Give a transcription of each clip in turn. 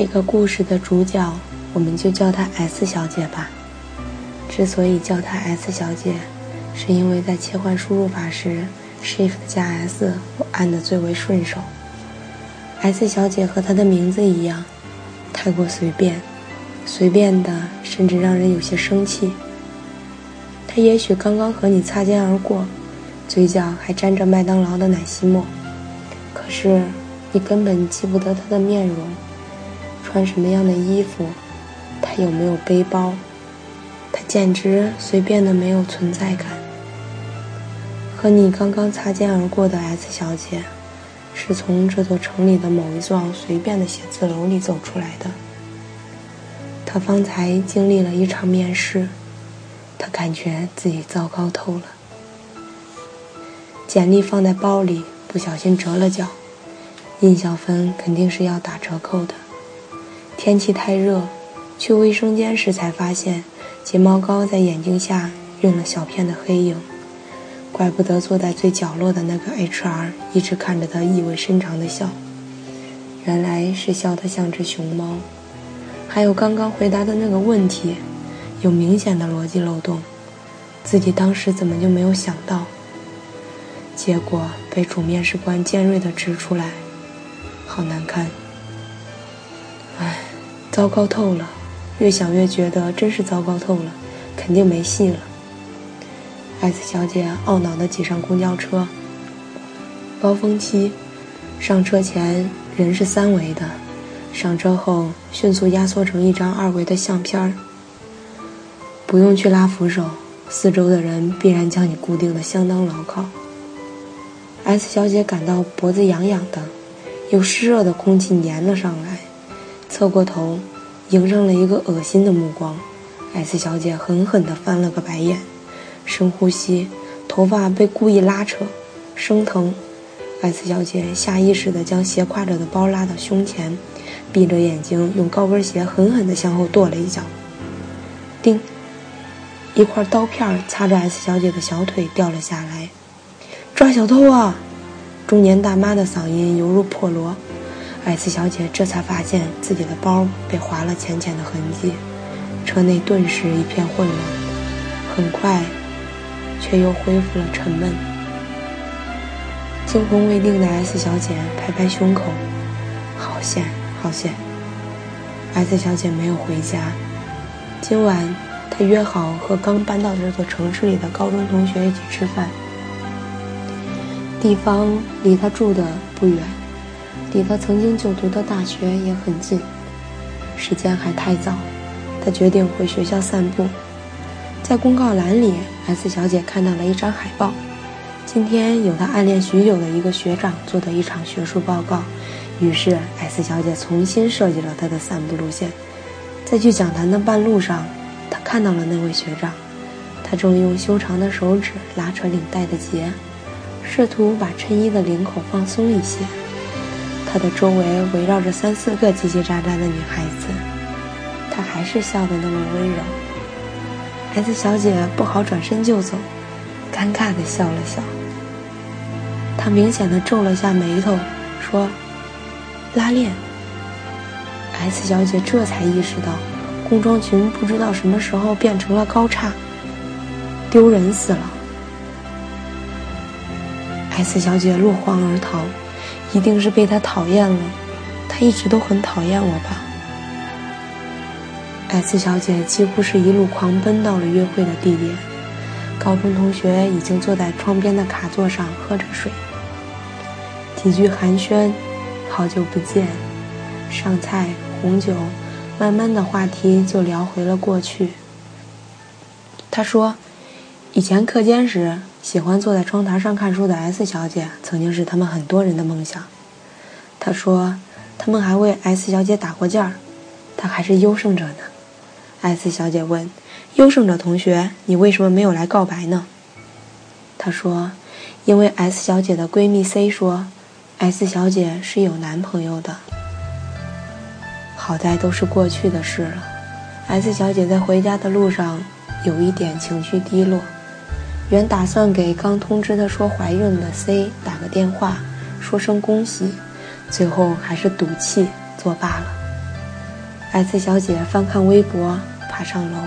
这个故事的主角，我们就叫她 S 小姐吧。之所以叫她 S 小姐，是因为在切换输入法时，Shift 加 S 我按的最为顺手。S 小姐和她的名字一样，太过随便，随便的甚至让人有些生气。她也许刚刚和你擦肩而过，嘴角还沾着麦当劳的奶昔沫，可是你根本记不得她的面容。穿什么样的衣服，他有没有背包，他简直随便的没有存在感。和你刚刚擦肩而过的 S 小姐，是从这座城里的某一幢随便的写字楼里走出来的。她方才经历了一场面试，她感觉自己糟糕透了。简历放在包里，不小心折了角，印象分肯定是要打折扣的。天气太热，去卫生间时才发现睫毛膏在眼睛下晕了小片的黑影，怪不得坐在最角落的那个 HR 一直看着他意味深长的笑，原来是笑得像只熊猫。还有刚刚回答的那个问题，有明显的逻辑漏洞，自己当时怎么就没有想到？结果被主面试官尖锐的指出来，好难看。糟糕透了，越想越觉得真是糟糕透了，肯定没戏了。S 小姐懊恼地挤上公交车。高峰期，上车前人是三维的，上车后迅速压缩成一张二维的相片儿。不用去拉扶手，四周的人必然将你固定的相当牢靠。S 小姐感到脖子痒痒的，有湿热的空气粘了上来。侧过头，迎上了一个恶心的目光。S 小姐狠狠地翻了个白眼，深呼吸，头发被故意拉扯，生疼。S 小姐下意识地将斜挎着的包拉到胸前，闭着眼睛用高跟鞋狠狠地向后跺了一脚。叮！一块刀片擦着 S 小姐的小腿掉了下来。抓小偷啊！中年大妈的嗓音犹如破锣。S 小姐这才发现自己的包被划了浅浅的痕迹，车内顿时一片混乱，很快，却又恢复了沉闷。惊魂未定的 S 小姐拍拍胸口，好险，好险。S 小姐没有回家，今晚她约好和刚搬到这座城市里的高中同学一起吃饭，地方离她住的不远。离他曾经就读的大学也很近，时间还太早，他决定回学校散步。在公告栏里，S 小姐看到了一张海报，今天有她暗恋许久的一个学长做的一场学术报告，于是 S 小姐重新设计了她的散步路线。在去讲坛的半路上，她看到了那位学长，他正用修长的手指拉扯领带的结，试图把衬衣的领口放松一些。他的周围围绕着三四个叽叽喳喳的女孩子，他还是笑得那么温柔。S 小姐不好转身就走，尴尬地笑了笑。她明显的皱了下眉头，说：“拉链。”S 小姐这才意识到，工装裙不知道什么时候变成了高叉，丢人死了。S 小姐落荒而逃。一定是被他讨厌了，他一直都很讨厌我吧。S 小姐几乎是一路狂奔到了约会的地点，高中同学已经坐在窗边的卡座上喝着水，几句寒暄，好久不见，上菜红酒，慢慢的话题就聊回了过去。他说，以前课间时。喜欢坐在窗台上看书的 S 小姐，曾经是他们很多人的梦想。她说，他们还为 S 小姐打过架儿，她还是优胜者呢。S 小姐问：“优胜者同学，你为什么没有来告白呢？”她说：“因为 S 小姐的闺蜜 C 说，S 小姐是有男朋友的。好在都是过去的事了。”S 小姐在回家的路上有一点情绪低落。原打算给刚通知她说怀孕的 C 打个电话，说声恭喜，最后还是赌气作罢了。S 小姐翻看微博，爬上楼。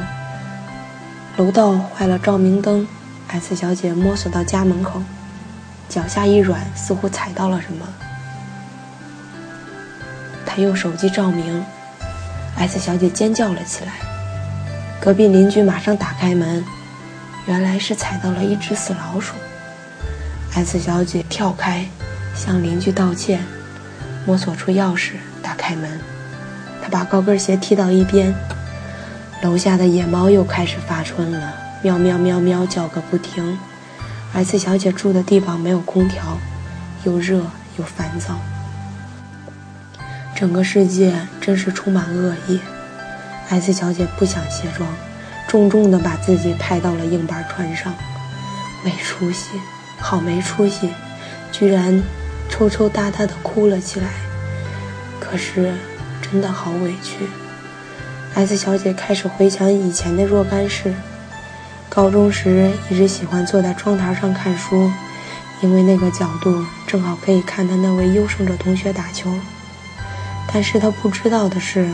楼道坏了照明灯，S 小姐摸索到家门口，脚下一软，似乎踩到了什么。她用手机照明，S 小姐尖叫了起来。隔壁邻居马上打开门，原来是踩到了一只死老鼠。S 小姐跳开，向邻居道歉，摸索出钥匙，打开门。她把高跟鞋踢到一边。楼下的野猫又开始发春了，喵喵喵喵叫个不停。S 小姐住的地方没有空调，又热又烦躁。整个世界真是充满恶意。S 小姐不想卸妆，重重地把自己拍到了硬板船上，没出息。好没出息，居然抽抽搭搭的哭了起来。可是，真的好委屈。S 小姐开始回想以前的若干事。高中时一直喜欢坐在窗台上看书，因为那个角度正好可以看她那位优胜者同学打球。但是她不知道的是，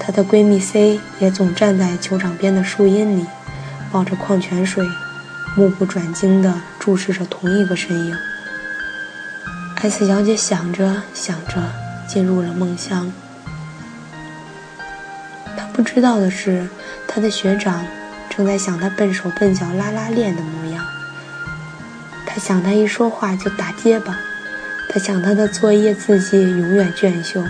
她的闺蜜 C 也总站在球场边的树荫里，抱着矿泉水。目不转睛地注视着同一个身影。S 小姐想着想着，进入了梦乡。她不知道的是，她的学长正在想她笨手笨脚拉拉链的模样。他想她一说话就打结巴，他想她的作业字迹永远卷秀，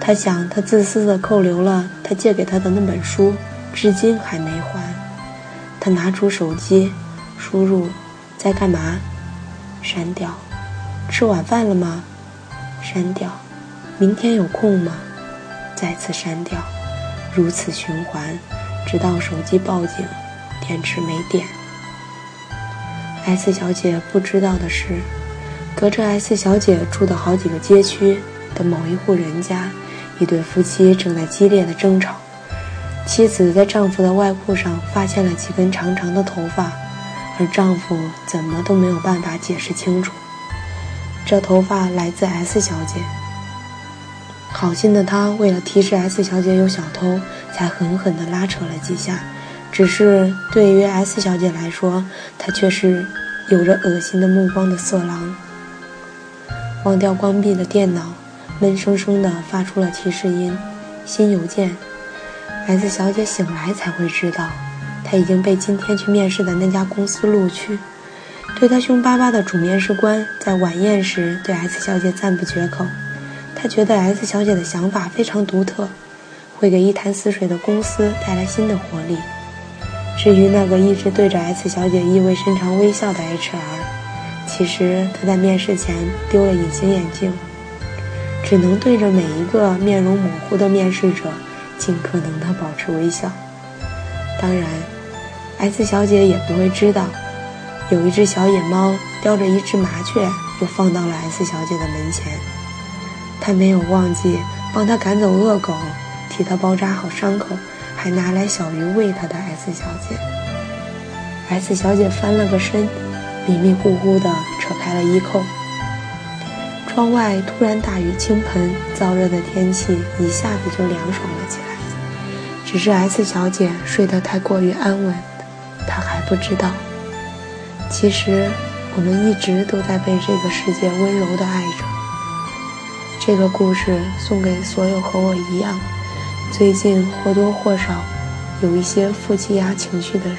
他想他自私地扣留了他借给他的那本书，至今还没还。他拿出手机。输入，在干嘛？删掉。吃晚饭了吗？删掉。明天有空吗？再次删掉。如此循环，直到手机报警，电池没电。S 小姐不知道的是，隔着 S 小姐住的好几个街区的某一户人家，一对夫妻正在激烈的争吵。妻子在丈夫的外裤上发现了几根长长的头发。而丈夫怎么都没有办法解释清楚，这头发来自 S 小姐。好心的他为了提示 S 小姐有小偷，才狠狠地拉扯了几下。只是对于 S 小姐来说，他却是有着恶心的目光的色狼。忘掉关闭的电脑，闷声声地发出了提示音：“新邮件。”S 小姐醒来才会知道。她已经被今天去面试的那家公司录取。对她凶巴巴的主面试官在晚宴时对 S 小姐赞不绝口。他觉得 S 小姐的想法非常独特，会给一潭死水的公司带来新的活力。至于那个一直对着 S 小姐意味深长微笑的 HR，其实他在面试前丢了隐形眼镜，只能对着每一个面容模糊的面试者尽可能地保持微笑。当然。S 小姐也不会知道，有一只小野猫叼着一只麻雀，又放到了 S 小姐的门前。她没有忘记帮她赶走恶狗，替她包扎好伤口，还拿来小鱼喂她的 S 小姐。S 小姐翻了个身，迷迷糊糊地扯开了衣扣。窗外突然大雨倾盆，燥热的天气一下子就凉爽了起来。只是 S 小姐睡得太过于安稳。她还不知道，其实我们一直都在被这个世界温柔的爱着。这个故事送给所有和我一样，最近或多或少有一些负气压情绪的人。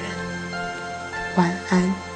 晚安。